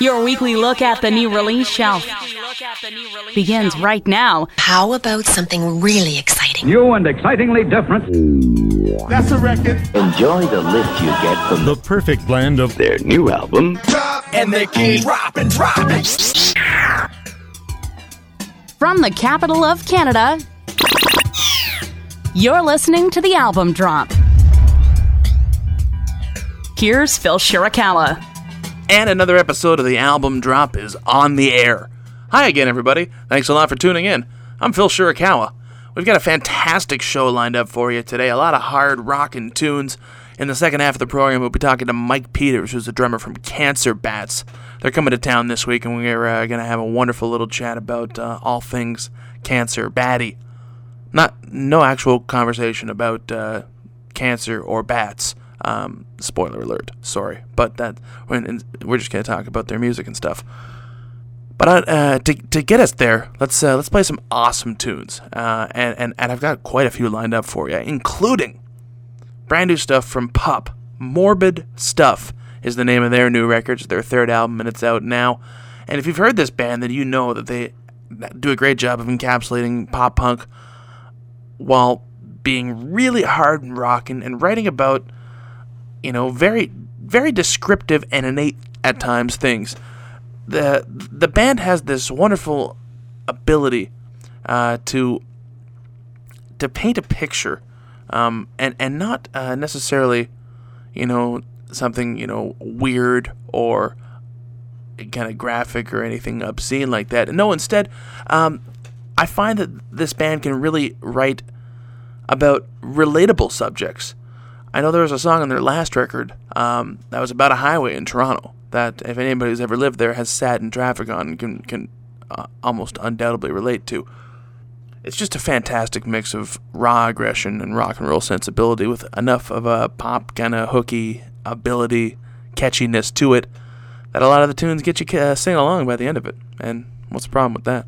Your weekly look at the new release shelf begins right now. How about something really exciting? New and excitingly different. That's a record. Enjoy the lift you get from The perfect blend of their new album. And they keep dropping, dropping. From the capital of Canada, you're listening to the album drop. Here's Phil Shirakawa. And another episode of the album drop is on the air. Hi again, everybody. Thanks a lot for tuning in. I'm Phil Shirakawa. We've got a fantastic show lined up for you today. A lot of hard rockin' tunes. In the second half of the program, we'll be talking to Mike Peters, who's the drummer from Cancer Bats. They're coming to town this week, and we're uh, going to have a wonderful little chat about uh, all things cancer batty. Not no actual conversation about uh, cancer or bats. Um, spoiler alert. Sorry, but that we're just to talk about their music and stuff. But uh, to, to get us there, let's uh, let's play some awesome tunes, uh, and, and and I've got quite a few lined up for you, including brand new stuff from Pup. Morbid Stuff is the name of their new record. Their third album, and it's out now. And if you've heard this band, then you know that they do a great job of encapsulating pop punk while being really hard and rocking and writing about, you know, very very descriptive and innate at times things. The the band has this wonderful ability uh, to to paint a picture um, and and not uh, necessarily, you know, something you know weird or kind of graphic or anything obscene like that. No, instead, um, I find that this band can really write about relatable subjects. I know there was a song on their last record um, that was about a highway in Toronto that, if anybody who's ever lived there has sat in traffic on, can can uh, almost undoubtedly relate to. It's just a fantastic mix of raw aggression and rock and roll sensibility with enough of a pop kind of hooky ability, catchiness to it that a lot of the tunes get you uh, sing along by the end of it. And what's the problem with that?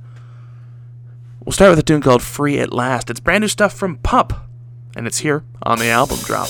We'll start with a tune called Free at Last. It's brand new stuff from Pup, and it's here on the album drop.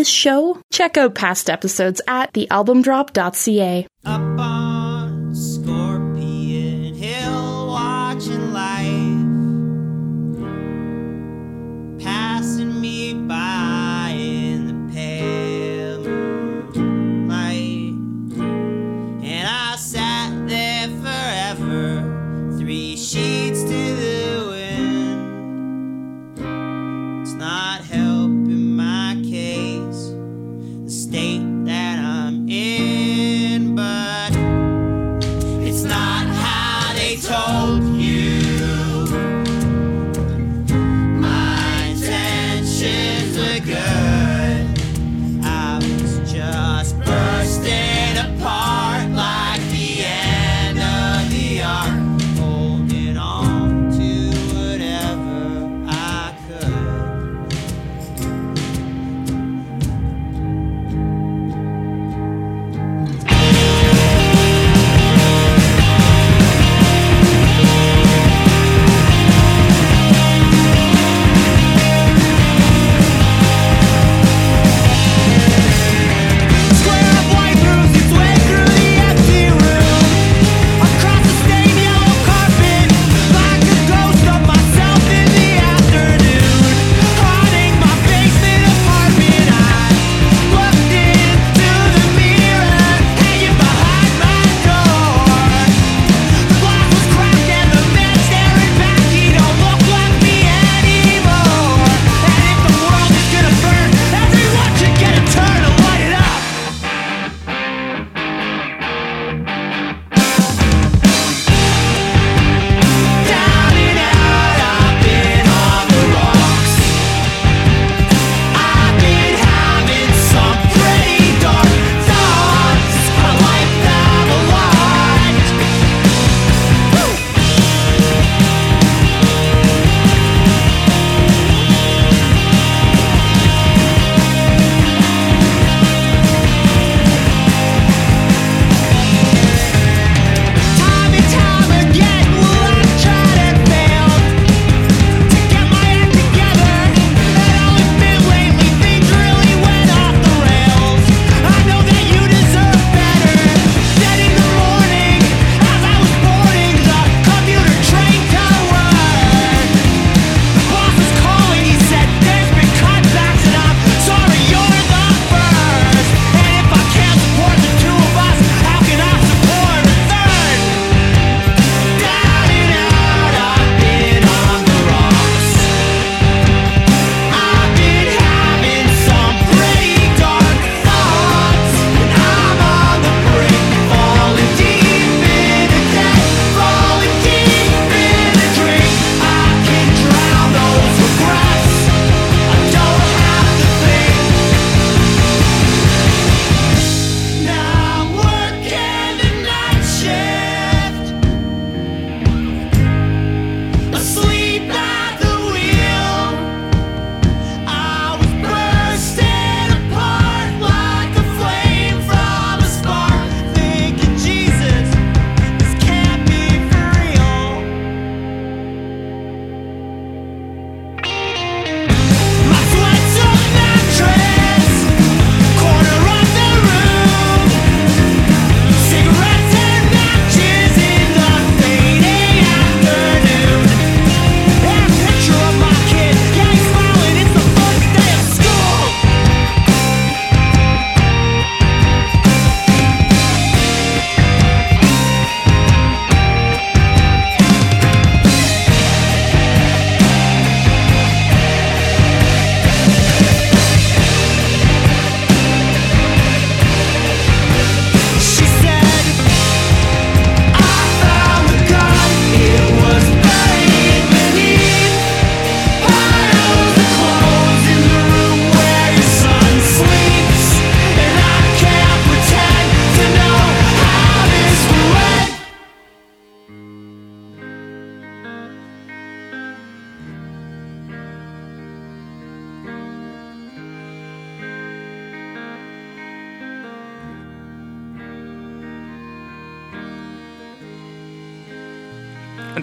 This show, check out past episodes at thealbumdrop.ca.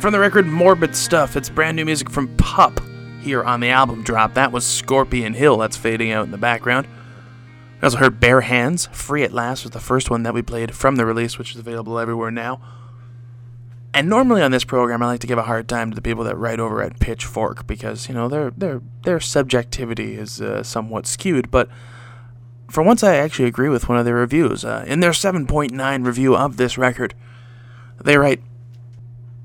from the record Morbid Stuff, it's brand new music from Pup here on the album drop. That was Scorpion Hill, that's fading out in the background. We also heard Bare Hands, Free at Last was the first one that we played from the release, which is available everywhere now. And normally on this program, I like to give a hard time to the people that write over at Pitchfork because you know their their their subjectivity is uh, somewhat skewed. But for once, I actually agree with one of their reviews. Uh, in their 7.9 review of this record, they write,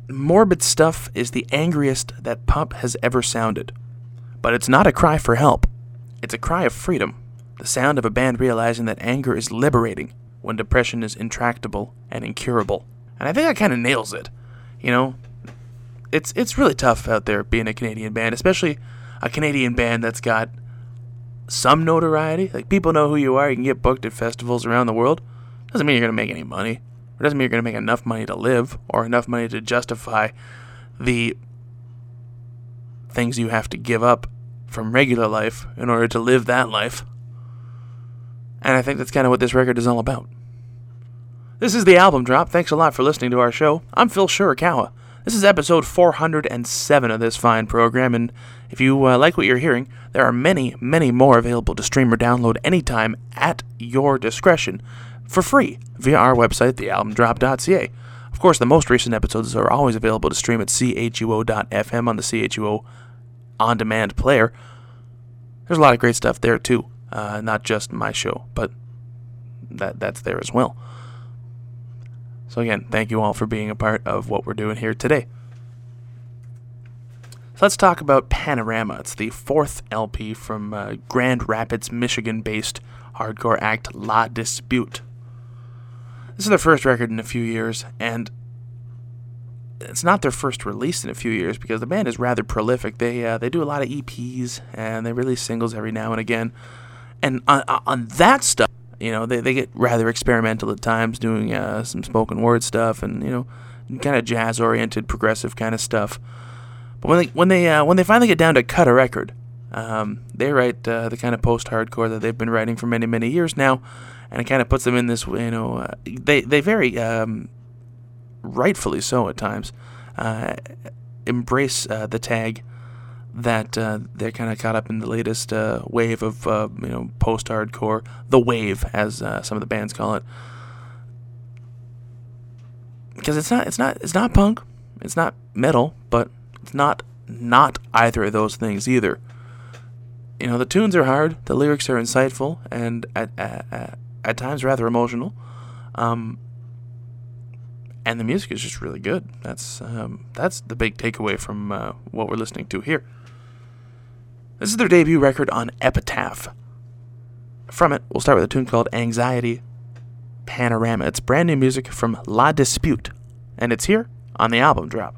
"Morbid stuff is the angriest that Pup has ever sounded, but it's not a cry for help. It's a cry of freedom, the sound of a band realizing that anger is liberating when depression is intractable and incurable." And I think that kind of nails it. You know, it's it's really tough out there being a Canadian band, especially a Canadian band that's got some notoriety. Like people know who you are. You can get booked at festivals around the world. Doesn't mean you're gonna make any money. It doesn't mean you're gonna make enough money to live or enough money to justify the things you have to give up from regular life in order to live that life. And I think that's kind of what this record is all about. This is the album drop. Thanks a lot for listening to our show. I'm Phil Shirakawa. This is episode 407 of this fine program, and if you uh, like what you're hearing, there are many, many more available to stream or download anytime at your discretion for free via our website, thealbumdrop.ca. Of course, the most recent episodes are always available to stream at chuo.fm on the CHUO on demand player. There's a lot of great stuff there, too. Uh, not just my show, but that that's there as well. So, again, thank you all for being a part of what we're doing here today. So let's talk about Panorama. It's the fourth LP from uh, Grand Rapids, Michigan based hardcore act La Dispute. This is their first record in a few years, and it's not their first release in a few years because the band is rather prolific. They uh, they do a lot of EPs and they release singles every now and again. And on, on that stuff, you know, they, they get rather experimental at times, doing uh, some spoken word stuff and you know, kind of jazz oriented, progressive kind of stuff. But when they when they uh, when they finally get down to cut a record, um, they write uh, the kind of post hardcore that they've been writing for many many years now, and it kind of puts them in this you know uh, they they very um, rightfully so at times uh, embrace uh, the tag that uh, they're kind of caught up in the latest uh, wave of uh, you know post-hardcore, the wave as some of the bands call it, because it's not it's not it's not punk, it's not metal, but it's not not either of those things either. You know the tunes are hard, the lyrics are insightful, and at at, at times rather emotional. Um, and the music is just really good. That's um, that's the big takeaway from uh, what we're listening to here. This is their debut record on Epitaph. From it, we'll start with a tune called Anxiety Panorama. It's brand new music from La Dispute, and it's here on the album drop.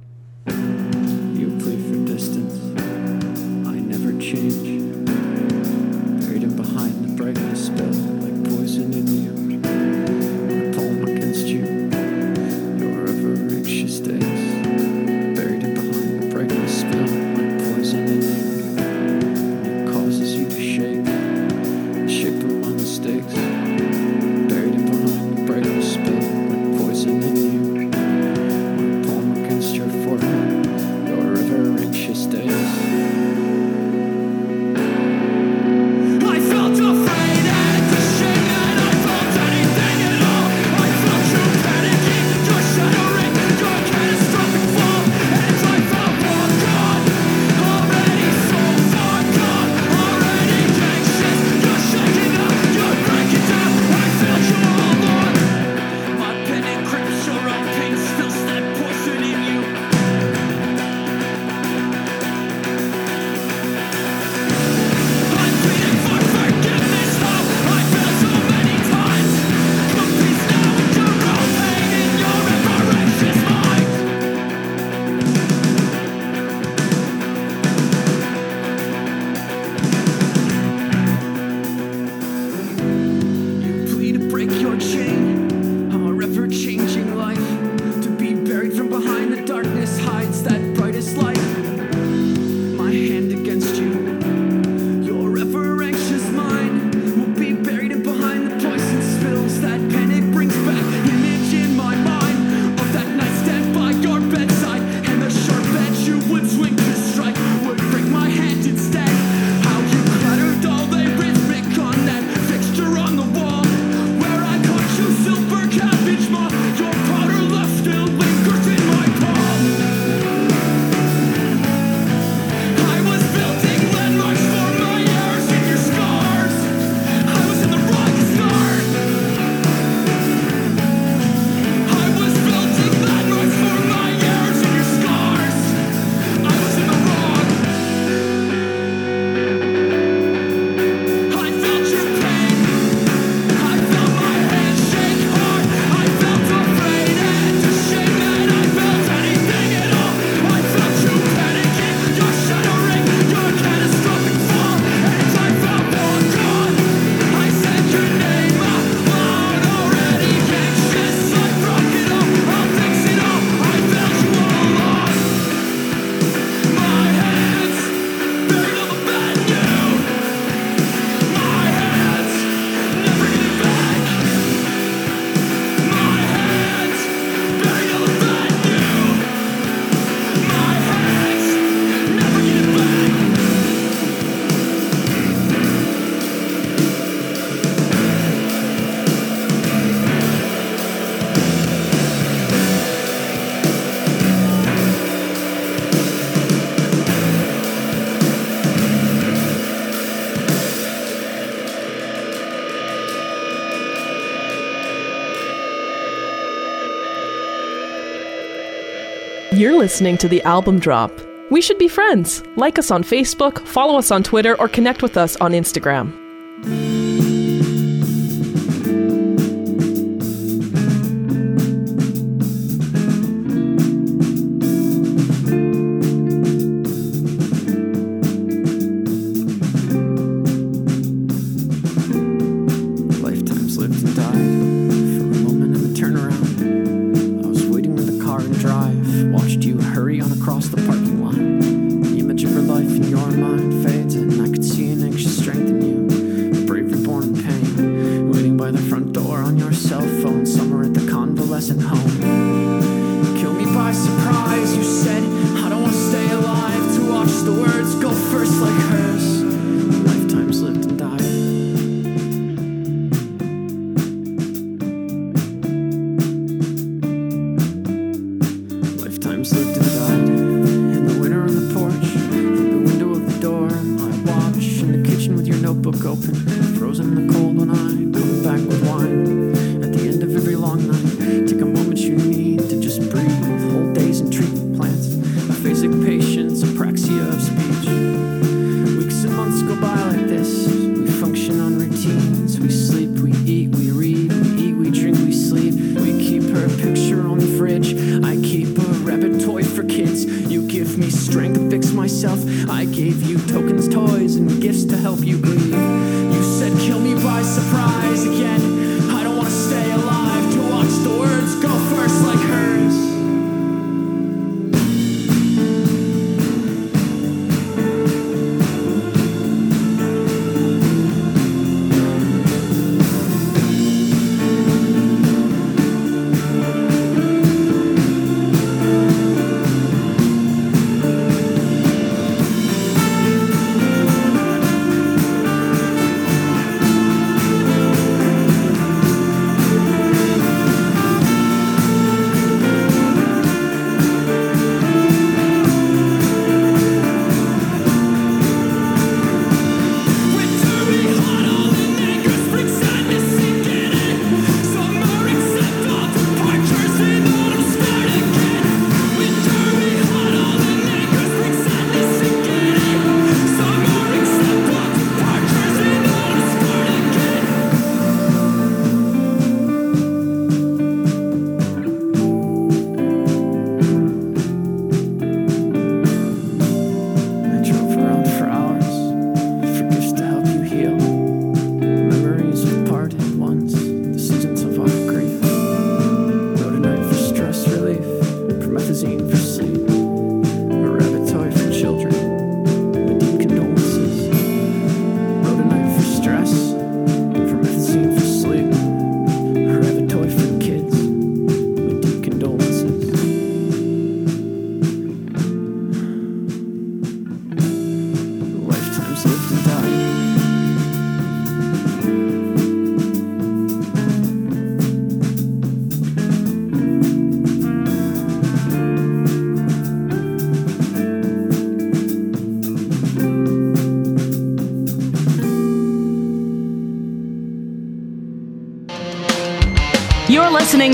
You're listening to the album drop. We should be friends. Like us on Facebook, follow us on Twitter, or connect with us on Instagram.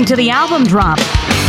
listening to the album drop.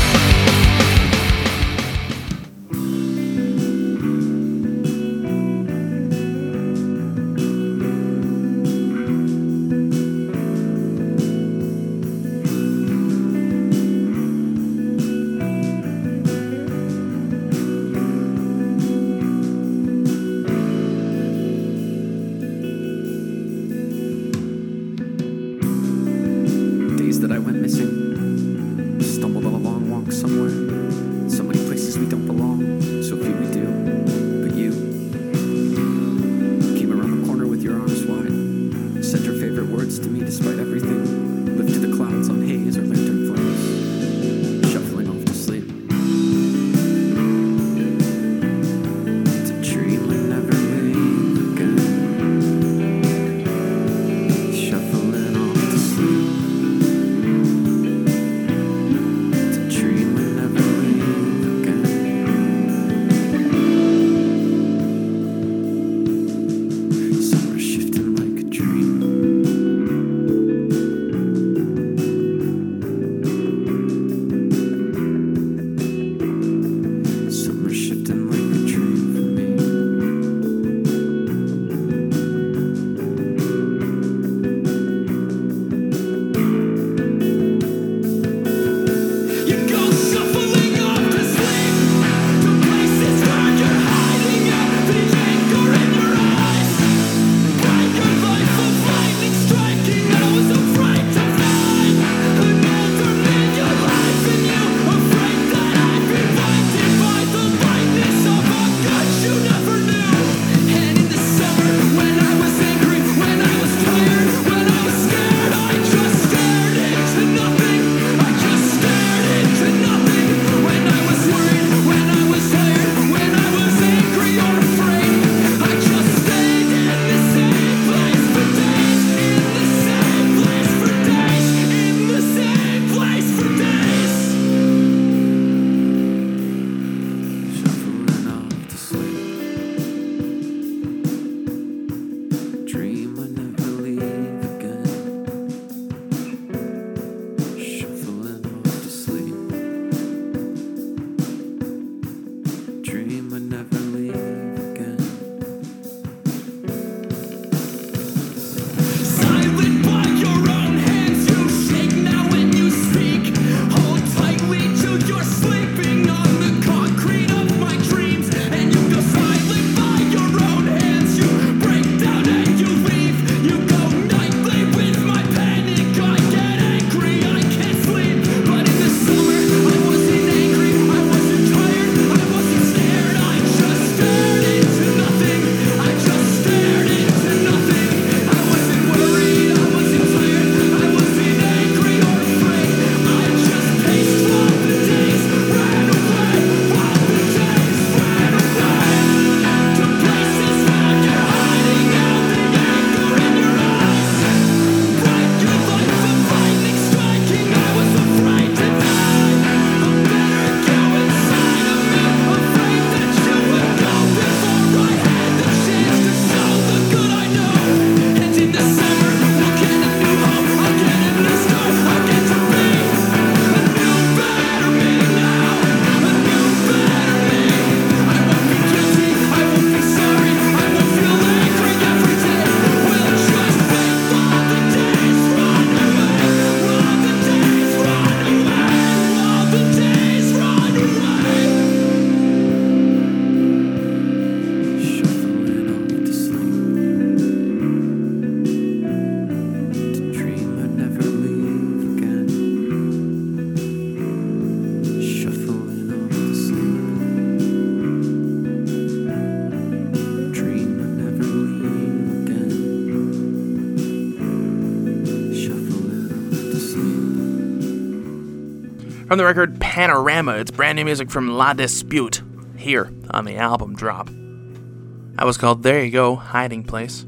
From the record Panorama, it's brand new music from La Dispute here on the album drop. That was called There You Go, Hiding Place.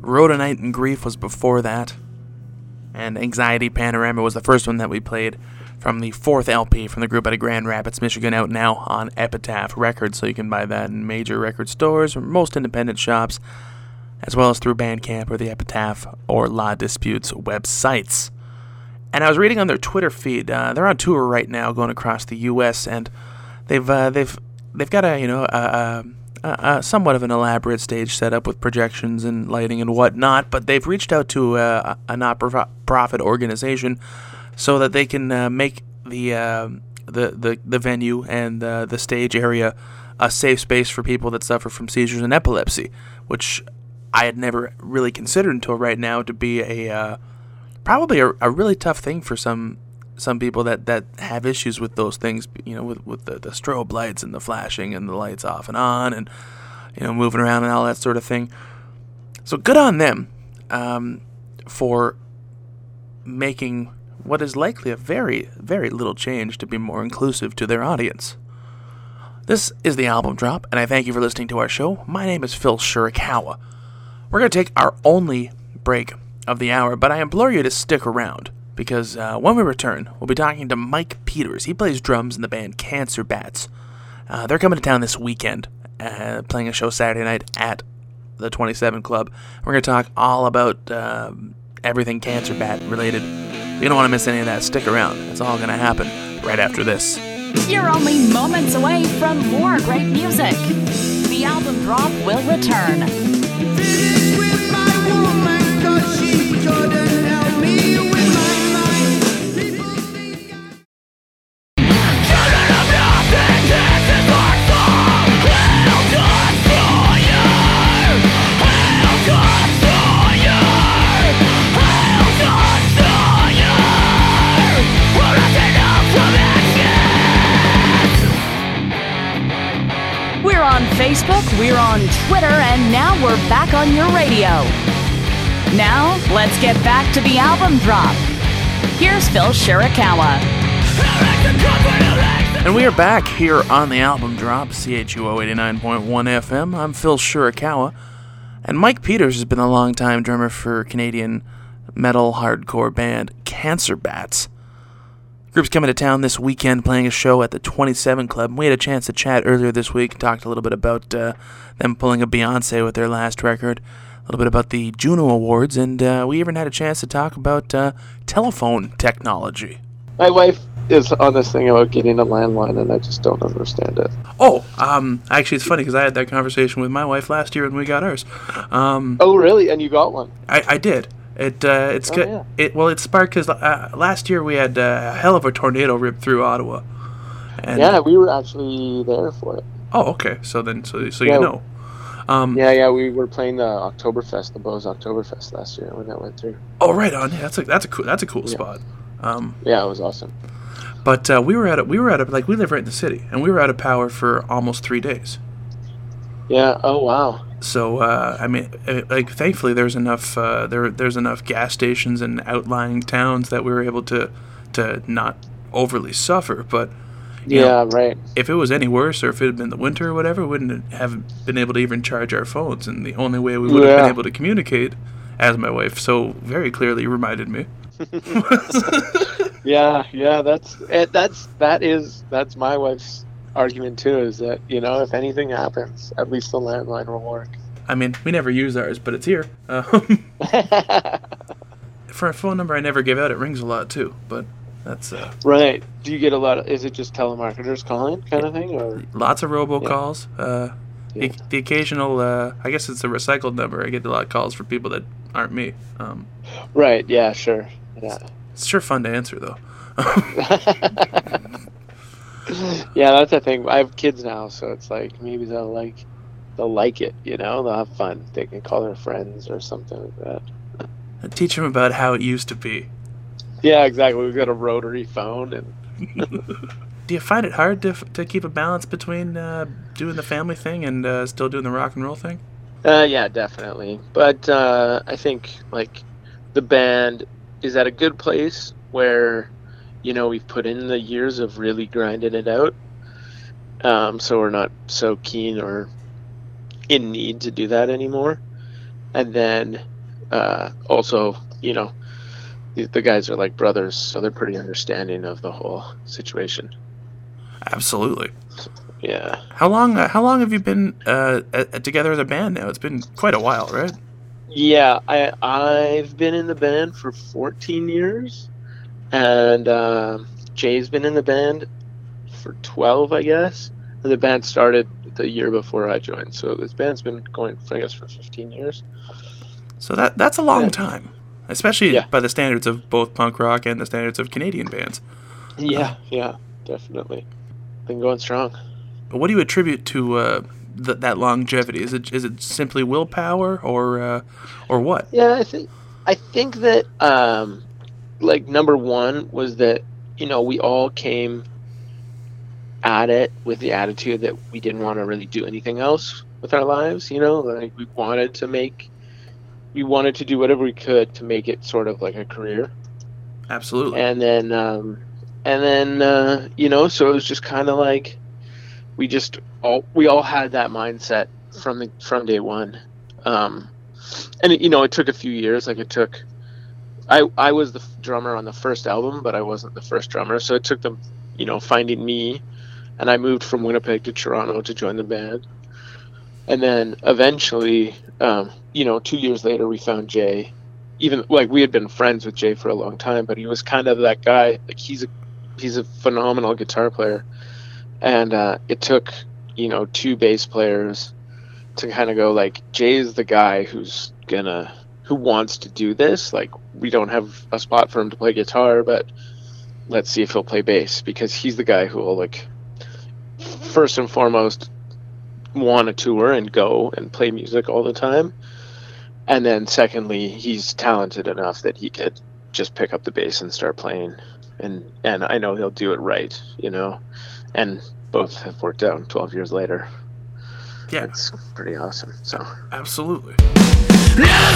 Rhodonite and Grief was before that. And Anxiety Panorama was the first one that we played from the fourth LP from the group out of Grand Rapids, Michigan, out now on Epitaph Records, so you can buy that in major record stores or most independent shops, as well as through Bandcamp or the Epitaph or La Dispute's websites. And I was reading on their Twitter feed, uh, they're on tour right now, going across the U.S. and they've uh, they've they've got a you know a, a, a, somewhat of an elaborate stage set up with projections and lighting and whatnot, but they've reached out to uh, a not-profit organization so that they can uh, make the, uh, the the the venue and uh, the stage area a safe space for people that suffer from seizures and epilepsy, which I had never really considered until right now to be a uh, probably a, a really tough thing for some some people that, that have issues with those things, you know, with, with the, the strobe lights and the flashing and the lights off and on and, you know, moving around and all that sort of thing. So good on them um, for making what is likely a very, very little change to be more inclusive to their audience. This is the album drop, and I thank you for listening to our show. My name is Phil Shirakawa. We're going to take our only break of the hour, but I implore you to stick around because uh, when we return, we'll be talking to Mike Peters. He plays drums in the band Cancer Bats. Uh, they're coming to town this weekend, uh, playing a show Saturday night at the 27 Club. We're going to talk all about um, everything Cancer Bat related. You don't want to miss any of that. Stick around. It's all going to happen right after this. You're only moments away from more great music. The album drop will return. Facebook, we're on Twitter, and now we're back on your radio. Now, let's get back to the album drop. Here's Phil Shirakawa. And we are back here on the album drop, CHUO 89.1 FM. I'm Phil Shirakawa. And Mike Peters has been a longtime drummer for Canadian metal hardcore band Cancer Bats. Group's coming to town this weekend playing a show at the 27 Club. We had a chance to chat earlier this week talked a little bit about uh, them pulling a Beyonce with their last record, a little bit about the Juno Awards, and uh, we even had a chance to talk about uh, telephone technology. My wife is on this thing about getting a landline, and I just don't understand it. Oh, um, actually, it's funny because I had that conversation with my wife last year when we got ours. Um, Oh, really? And you got one? I, I did. It uh, it's Oh, good. yeah. It well, it sparked because uh, last year we had uh, a hell of a tornado rip through Ottawa. And, yeah, we were actually there for it. Oh, okay. So then, so so Yeah. you know. Um, Yeah, yeah, we were playing the Oktoberfest, the Beau's Oktoberfest last year when that went through. Oh, right on. Yeah, that's a that's a cool that's a cool Yeah. spot. Um, Yeah, it was awesome. but uh, we were at a, we were at a, like we live right in the city, and we were out of power for almost three days. Yeah. Oh, wow. So uh, I mean, uh, like thankfully there's enough uh, there there's enough gas stations and outlying towns that we were able to to not overly suffer. But Yeah, know, right. if it was any worse, or if it had been the winter or whatever, we wouldn't have been able to even charge our phones. And the only way we would have been able to communicate, as my wife so very clearly reminded me, Yeah, yeah, that's it, that's that is that's my wife's argument too. Is that you know if anything happens, at least the landline will work. I mean, we never use ours, but it's here. Um, for a phone number I never give out, it rings a lot too. But that's uh, right. Do you get a lot of? Is it just telemarketers calling kind of thing, or lots of robocalls. Uh, Yeah. the, the occasional, uh, I guess it's a recycled number. I get a lot of calls for people that aren't me. Um, right? Yeah, sure. Yeah. it's sure fun to answer though. yeah, that's the thing. I have kids now, so it's like maybe they'll like they'll like it. You know, they'll have fun. They can call their friends or something like that. Teach them about how it used to be. Yeah, exactly. We've got a rotary phone, and Do you find it hard to, to keep a balance between uh, doing the family thing and uh, still doing the rock and roll thing? uh, yeah, definitely. But uh, I think like the band is at a good place where you know we've put in the years of really grinding it out. Um, so we're not so keen or in need to do that anymore. And then uh, also, you know, the, the guys are like brothers, so they're pretty understanding of the whole situation. Absolutely. Yeah. How long? Uh, how long have you been uh, uh, together as a band now? It's been quite a while, right? Yeah, I I've been in the band for 14 years, and um Jay's been in the band for 12, I guess. The band started the year before I joined, so this band's been going, I guess, for 15 years. So that that's a long Yeah. time, especially Yeah. by the standards of both punk rock and the standards of Canadian bands. Yeah, yeah, definitely. Been going strong. But what do you attribute to uh, th- that longevity? Is it is it simply willpower or uh, or what? Yeah, I think I think that um, like number one was that you know we all came at it with the attitude that we didn't want to really do anything else with our lives. You know, like we wanted to make we wanted to do whatever we could to make it sort of like a career. Absolutely. And then um, and then uh, you know, so it was just kind of like we just all we all had that mindset from the from day one. Um, and it, you know, it took a few years. Like it took, I I was the drummer on the first album, but I wasn't the first drummer. So it took them, you know, finding me, and I moved from Winnipeg to Toronto to join the band. And then eventually, um, you know, two years later, we found Jay. Even like we had been friends with Jay for a long time, but he was kind of that guy. Like he's a he's a phenomenal guitar player, and uh, it took you know two bass players to kind of go like Jay's the guy who's gonna who wants to do this. Like we don't have a spot for him to play guitar, but let's see if he'll play bass because he's the guy who will like first and foremost want to tour and go and play music all the time. And then secondly, he's talented enough that he could just pick up the bass and start playing. And and I know he'll do it right, you know. And both have worked out 12 years later. Yeah. It's pretty awesome. So Absolutely. Riches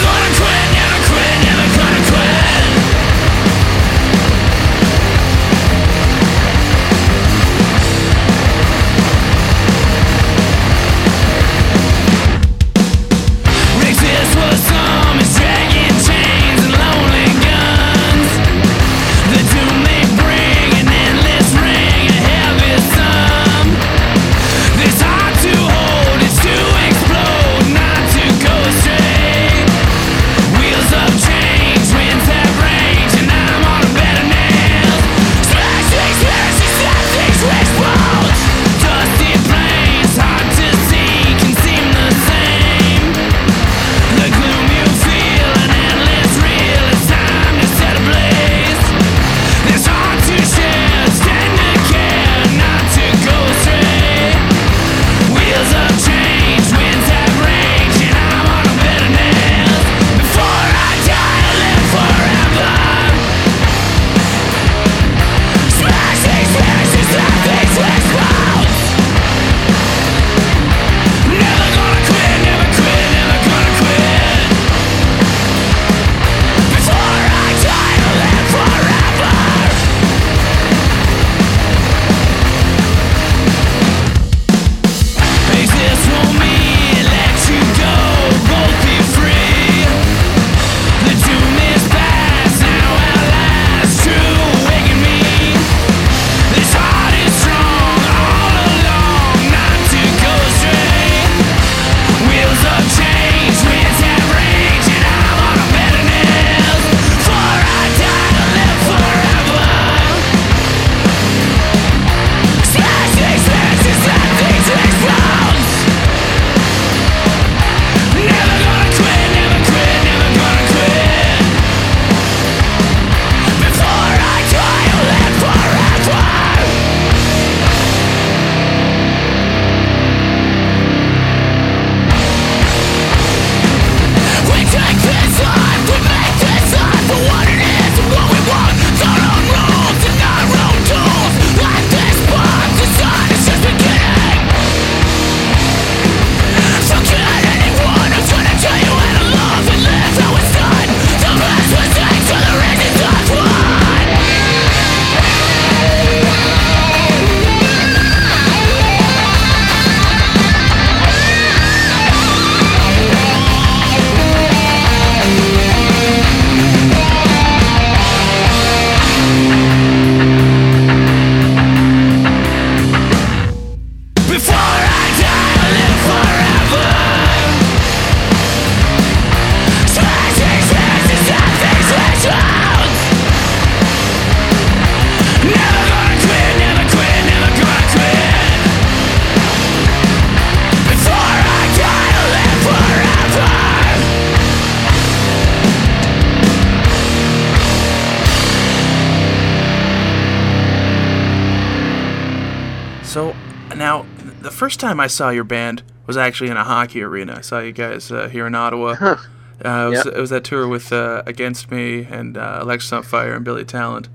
time I saw your band was actually in a hockey arena. I saw you guys uh, here in Ottawa. Huh. Uh, it, was, Yep. it was that tour with uh, Against Me and uh, Alexisonfire and Billy Talent.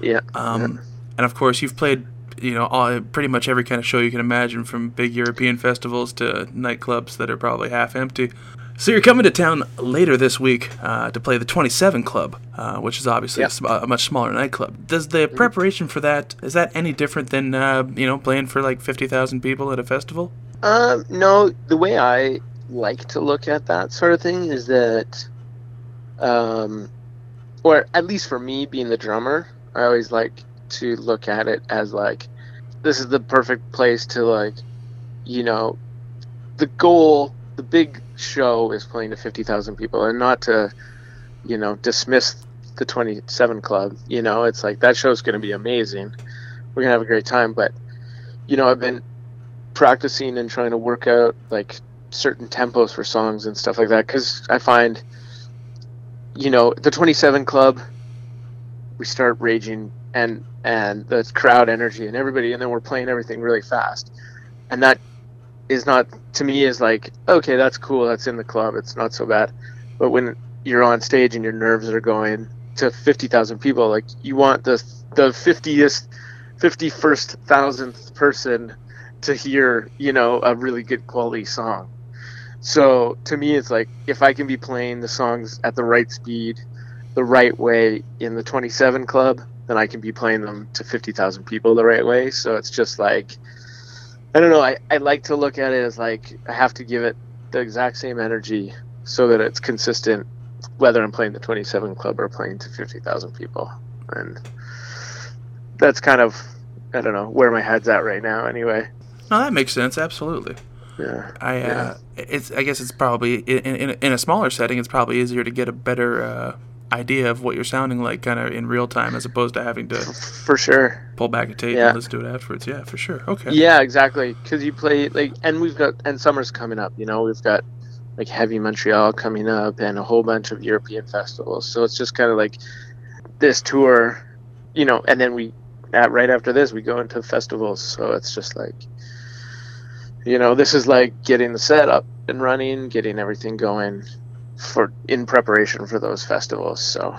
Yeah. Um, And of course, you've played, you know, all, pretty much every kind of show you can imagine, from big European festivals to nightclubs that are probably half empty. So you're coming to town later this week uh, to play the 27 Club, uh, which is obviously a sm- a, much smaller nightclub. Does the preparation for that is that any different than uh, you know playing for like 50,000 people at a festival? Um, no, the way I like to look at that sort of thing is that, um, or at least for me being the drummer, I always like to look at it as like, this is the perfect place to like, you know, the goal, the big show is playing to 50,000 people and not to, you know, dismiss the 27 club. You know, it's like that show's going to be amazing. We're going to have a great time. But, you know, I've been practicing and trying to work out like certain tempos for songs and stuff like that because I find, you know, the 27 club, we start raging and and the crowd energy and everybody, and then we're playing everything really fast, and that is not to me is like okay, that's cool, that's in the club, it's not so bad, but when you're on stage and your nerves are going to 50,000 people, like you want the the 50th, 51st thousandth person to hear, you know, a really good quality song. So to me, it's like if I can be playing the songs at the right speed, the right way in the 27 club, then I can be playing them to 50,000 people the right way. So it's just like, I don't know. I, I like to look at it as like I have to give it the exact same energy so that it's consistent, whether I'm playing the 27 club or playing to 50,000 people. And that's kind of, I don't know, where my head's at right now anyway. No, that makes sense. Absolutely. Yeah. I uh, Yeah. it's I guess it's probably in, in in a smaller setting. It's probably easier to get a better uh, idea of what you're sounding like, kind of in real time, as opposed to having to For sure. pull back a tape Yeah. and listen to it afterwards. Yeah, for sure. Okay. Yeah, exactly. Because you play like, and we've got and summer's coming up. You know, we've got like Heavy Montreal coming up and a whole bunch of European festivals. So it's just kind of like this tour, you know, and then we at right after this we go into festivals. So it's just like, you know, this is like getting the set up and running, getting everything going for in preparation for those festivals. So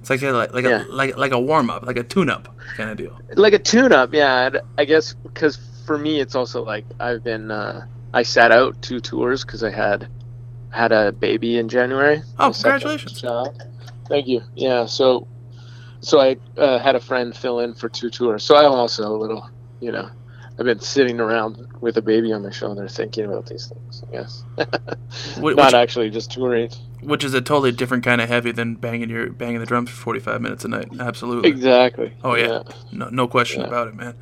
It's like a, like like Yeah. a like like a warm up, like a tune up kind of deal. like a tune-up yeah and i guess because for me it's also like i've been uh i sat out two tours because i had had a baby in january Oh, congratulations. thank you yeah so so i uh, had a friend fill in for two tours so i'm also a little you know i've been sitting around with a baby on my shoulder thinking about these things i guess not which- actually just touring Which is a totally different kind of heavy than banging your banging the drums for 45 minutes a night. Absolutely. exactly Oh yeah, Yeah. no no question Yeah. about it, man.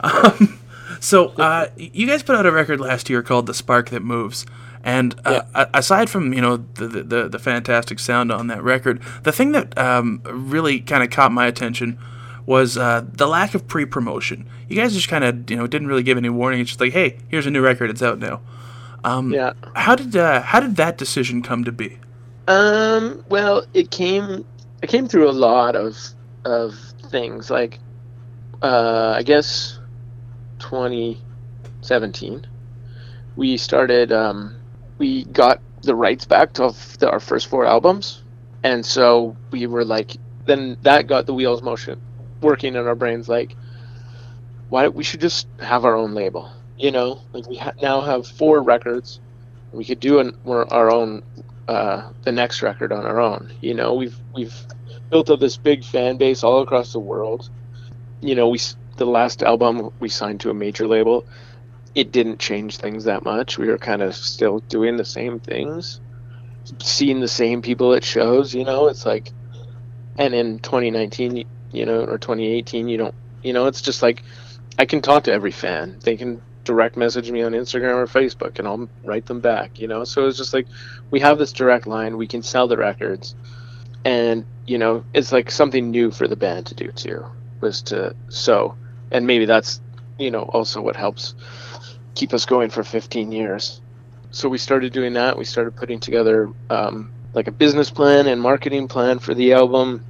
Um, so uh, you guys put out a record last year called "The Spark That Moves," and uh, a- aside from you know the, the the the fantastic sound on that record, the thing that um, really kind of caught my attention was uh, the lack of pre-promotion. You guys just kind of you know didn't really give any warning. It's just like, hey, here's a new record, it's out now. Um, yeah How did uh, how did that decision come to be? Um. Well, it came. It came through a lot of of things. Like, uh, I guess, 2017, we started. Um, we got the rights back to the, our first four albums, and so we were like, then that got the wheels motion, working in our brains. Like, why we should just have our own label. You know, like we ha- now have four records. We could do an, our own uh, the next record on our own. You know, we've we've built up this big fan base all across the world. You know, we the last album we signed to a major label. It didn't change things that much. We were kind of still doing the same things, seeing the same people at shows. You know, it's like, and in 2019, you- know, or 2018, you don't, you know, it's just like I can talk to every fan. They can direct message me on Instagram or Facebook, and I'll write them back. You know, so it's just like we have this direct line. We can sell the records, and you know, it's like something new for the band to do too. Was to so, and maybe that's you know also what helps keep us going for 15 years. So we started doing that. We started putting together um, like a business plan and marketing plan for the album,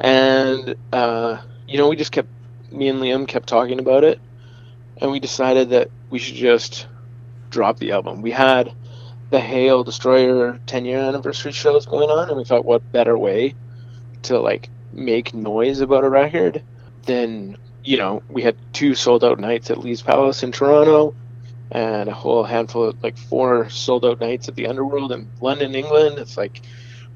and uh, you know, we just kept me and Liam kept talking about it, and we decided that we should just drop the album. We had the Hail Destroyer 10 year anniversary shows going on, and we thought, what better way to like make noise about a record than you know we had two sold out nights at Lee's Palace in Toronto, and a whole handful of like four sold out nights at the Underworld in London, England. It's like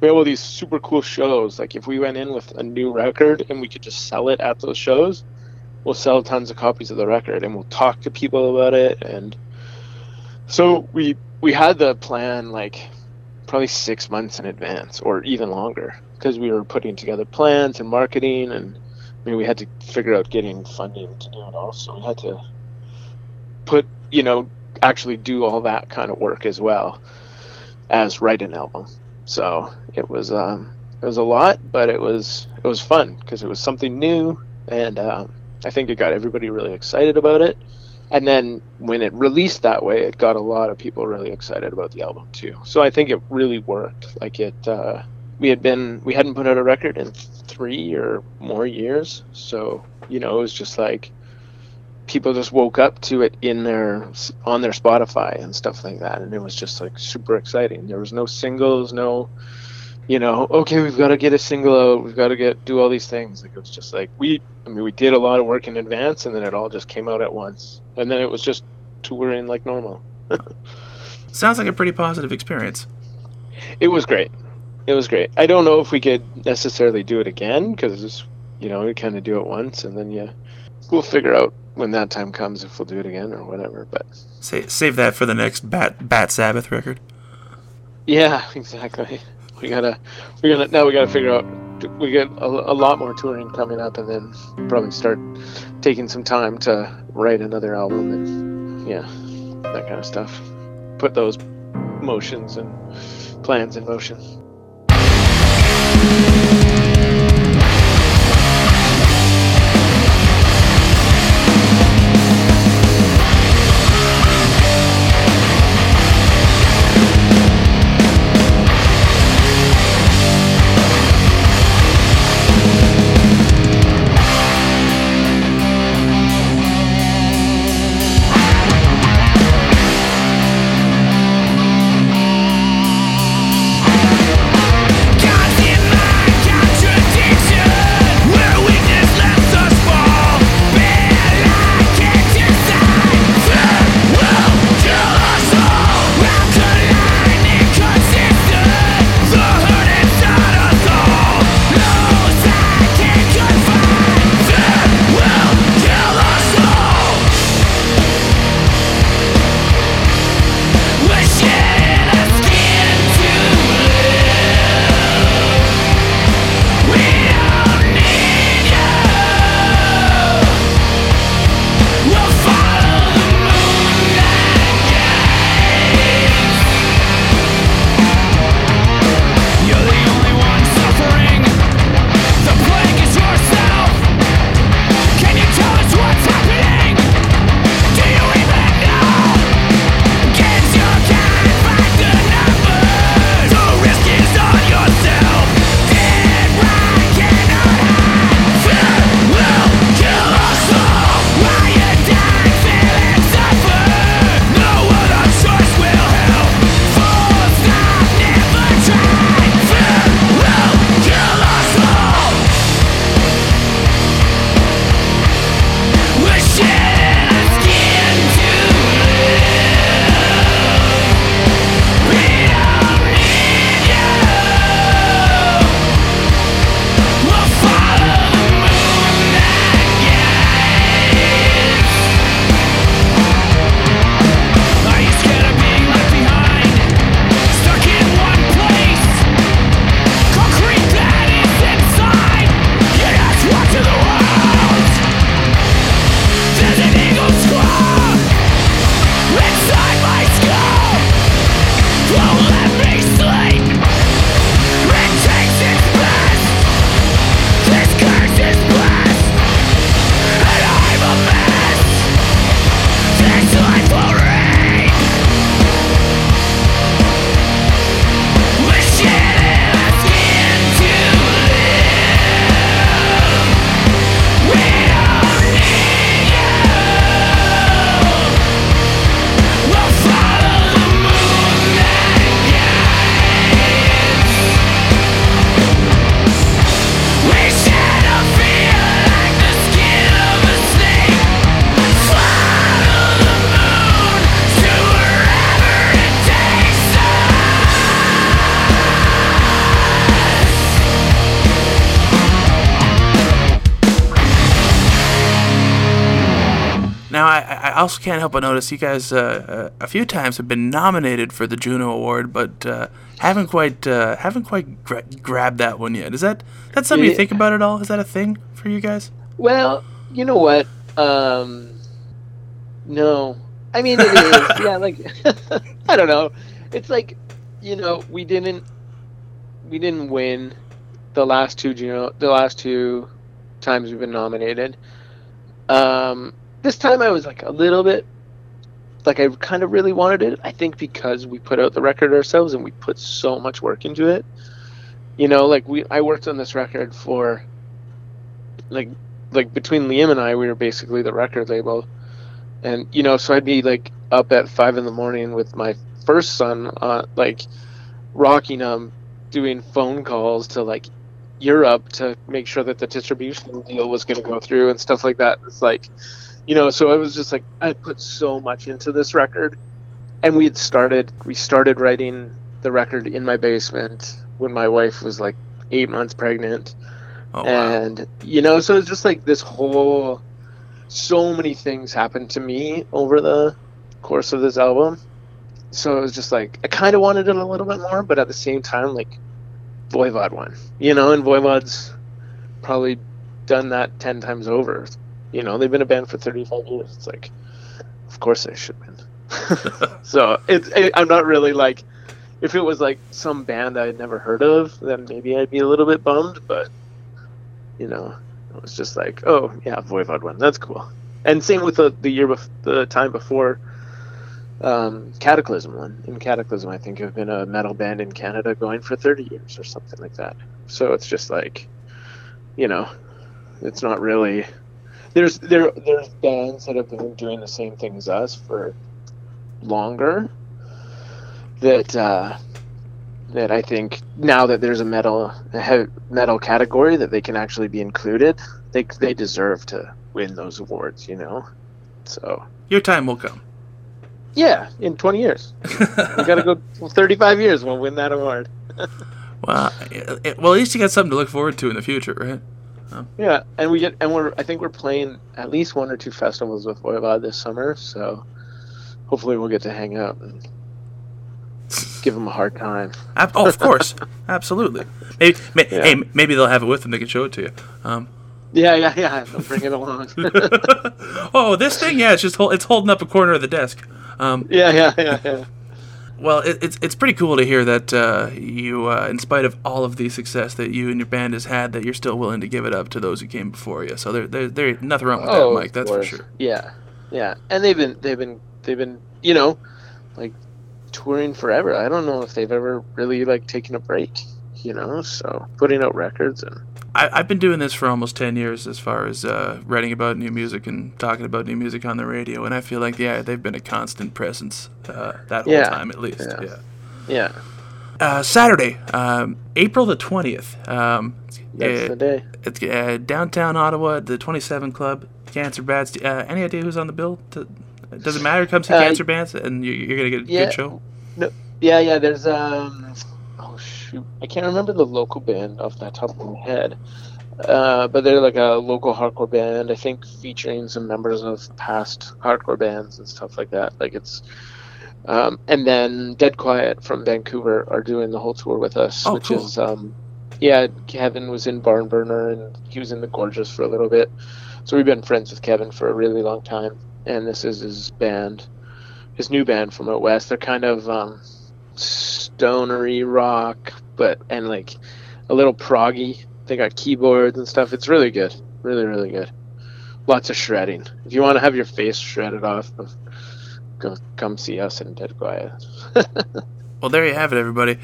we have all these super cool shows. Like if we went in with a new record and we could just sell it at those shows, we'll sell tons of copies of the record and we'll talk to people about it. And so we we had the plan like probably six months in advance or even longer because we were putting together plans and marketing and I mean we had to figure out getting funding to do it all. So we had to put you know actually do all that kind of work as well as write an album. So it was um, it was a lot, but it was it was fun because it was something new, and um, I think it got everybody really excited about it. And then when it released that way, it got a lot of people really excited about the album too. So I think it really worked. Like it, uh, we had been we hadn't put out a record in three or more years, so you know it was just like people just woke up to it in their on their Spotify and stuff like that, and it was just like super exciting. There was no singles, no, you know, okay, we've got to get a single out, we've got to get do all these things. Like it was just like we, I mean, we did a lot of work in advance, and then it all just came out at once, and then it was just touring like normal. Sounds like a pretty positive experience. It was great. It was great. I don't know if we could necessarily do it again because you know we kind of do it once and then yeah, we'll figure out when that time comes if we'll do it again or whatever. But Sa- save that for the next Bat Bat Sabbath record. yeah, exactly. We gotta we gotta now we gotta figure out we get a, a lot more touring coming up and then probably start taking some time to write another album and yeah that kind of stuff. Put those motions and plans in motion. Also can't help but notice you guys uh, uh, a few times have been nominated for the Juno Award, but uh, haven't quite uh, haven't quite gra- grabbed that one yet. Is that that's something you think about at all? Is that a thing for you guys? Well, you know what? Um, no, I mean it is. yeah, like I don't know. It's like you know we didn't we didn't win the last two Juno the last two times we've been nominated. Um, this time I was like a little bit like I kind of really wanted it. I think because we put out the record ourselves and we put so much work into it. You know, like we I worked on this record for like like between Liam and I, we were basically the record label, and you know, so I'd be like up at five in the morning with my first son, uh, like rocking him, doing phone calls to like Europe to make sure that the distribution deal was going to go through and stuff like that. It's like, you know, so I was just like, I put so much into this record, and we had started, we started writing the record in my basement when my wife was like eight months pregnant. Oh, wow. and you know so it's just like this whole so many things happened to me over the course of this album. So it was just like i kind of wanted it a little bit more but at the same time like voivod won you know and voivod's probably done that 10 times over you know they've been a band for 35 years it's like of course they should win so it's I- i'm not really like if it was like some band i had never heard of then maybe i'd be a little bit bummed but you know, it was just like, oh yeah, Voivod won. That's cool. And same with the the year bef- the time before, um, Kataklysm won. And Kataklysm, I think, have been a metal band in Canada going for thirty years or something like that. So it's just like, you know, it's not really. There's there there's bands that have been doing the same thing as us for longer. That uh, that I think now that there's a metal a metal category that they can actually be included, they they deserve to win those awards, you know. So Your time will come. yeah, in 20 years, we gotta go 35 years. We'll win that award. It- well, at least you got something to look forward to in the future, right? Yeah, and we get and we're I think we're playing at least one or two festivals with Voivod this summer, so hopefully we'll get to hang out and give them a hard time. Oh, of course, absolutely. Maybe, may, hey, maybe they'll have it with them. They can show it to you. Um, Yeah, yeah, yeah. They'll bring it along. oh, this thing, yeah, it's just hol- it's holding up a corner of the desk. Um, yeah, yeah, yeah, yeah. Well, it, it's it's pretty cool to hear that uh, you, uh, in spite of all of the success that you and your band has had, that you're still willing to give it up to those who came before you. So there, there, there nothing wrong with Oh, that, Mike. That's for sure. Yeah, yeah, and they've been they've been they've been you know like touring forever. I don't know if they've ever really like taken a break. You know, so putting out records and I, I've been doing this for almost 10 years as far as uh, writing about new music and talking about new music on the radio, and I feel like, yeah, they've been a constant presence uh, that whole Yeah, time at least. yeah. Yeah. yeah, Uh, Saturday, um, April the 20th. Um, that's uh, the day. It's uh, downtown Ottawa, the 27 Club, Cancer Bats. Uh, any idea who's on the bill? To, does it matter? Come see Uh, Cancer Bats, and you, you're gonna get a yeah. good show. No, yeah, yeah. There's um, shoot, I can't remember the local band off the top of my head. Uh, but they're like a local hardcore band, I think, featuring some members of past hardcore bands and stuff like that. Like it's, um, and then Dead Quiet from Vancouver are doing the whole tour with us, Oh, which cool. is, um, yeah, Kevin was in Barn Burner and he was in the Gorgeous for a little bit. So we've been friends with Kevin for a really long time, and this is his band, his new band from out west. They're kind of um, stonery rock, but and like a little proggy. They got keyboards and stuff. It's really good, really really good. Lots of shredding. If you want to have your face shredded off, go come see us in Dead Quiet. Well, there you have it, everybody.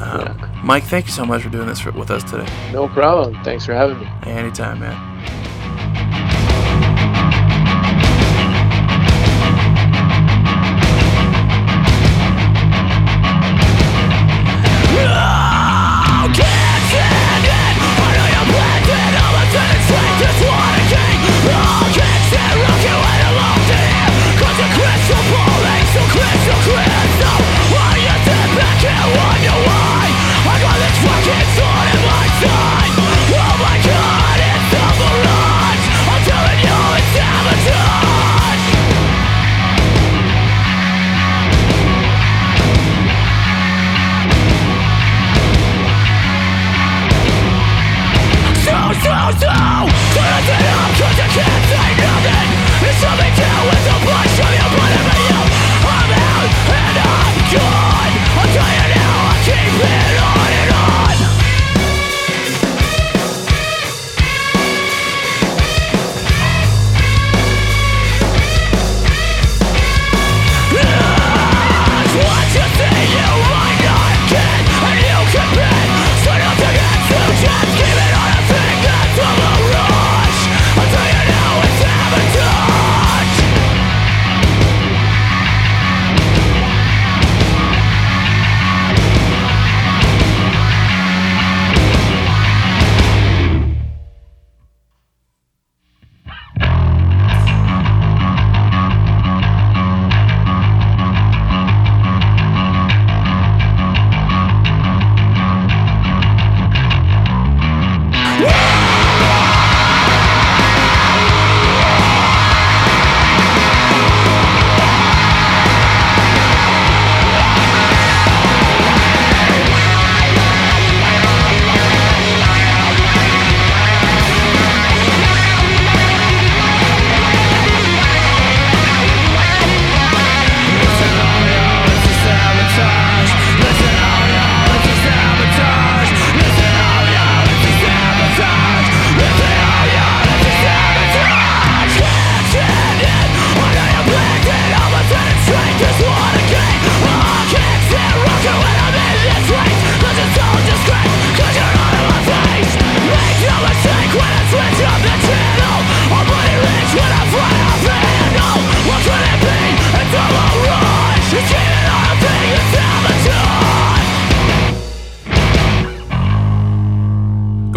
Um, Mike, thank you so much for doing this for, with us today. no problem. Thanks for having me. Anytime, man.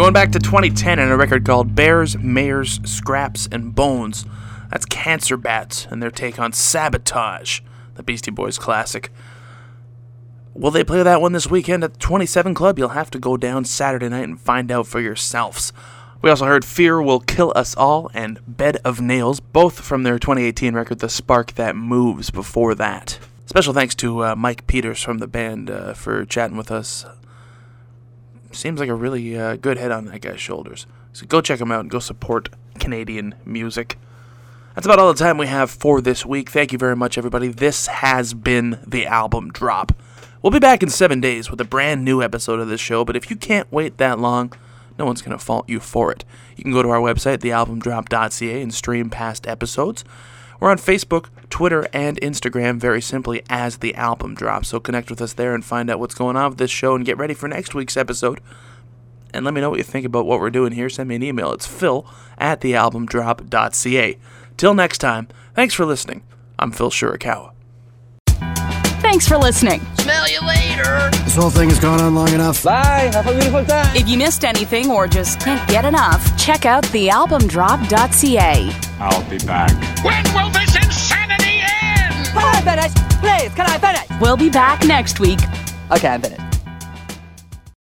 Going back to 2010 and a record called Bears, Mayors, Scraps, and Bones. That's Cancer Bats and their take on Sabotage, the Beastie Boys classic. Will they play that one this weekend at the 27 Club? You'll have to go down Saturday night and find out for yourselves. We also heard Fear Will Kill Us All and Bed of Nails, both from their 2018 record The Spark That Moves before that. Special thanks to uh, Mike Peters from the band uh, for chatting with us. Seems like a really uh, good head on that guy's shoulders. So go check him out and go support Canadian music. That's about all the time we have for this week. Thank you very much, everybody. This has been the album drop. We'll be back in seven days with a brand new episode of this show, but if you can't wait that long, no one's going to fault you for it. You can go to our website, thealbumdrop.ca, and stream past episodes. We're on Facebook, Twitter, and Instagram very simply as The Album drops. so connect with us there and find out what's going on with this show and get ready for next week's episode. And let me know what you think about what we're doing here. Send me an email. It's phil at thealbumdrop.ca. Till next time, thanks for listening. I'm Phil Shirakawa. Thanks for listening. Smell you later. This whole thing has gone on long enough. Bye. Have a beautiful time. If you missed anything or just can't get enough, check out thealbumdrop.ca. I'll be back. When will this insanity end? Can I finish? Please, can I finish? We'll be back next week. Okay, I'm finished.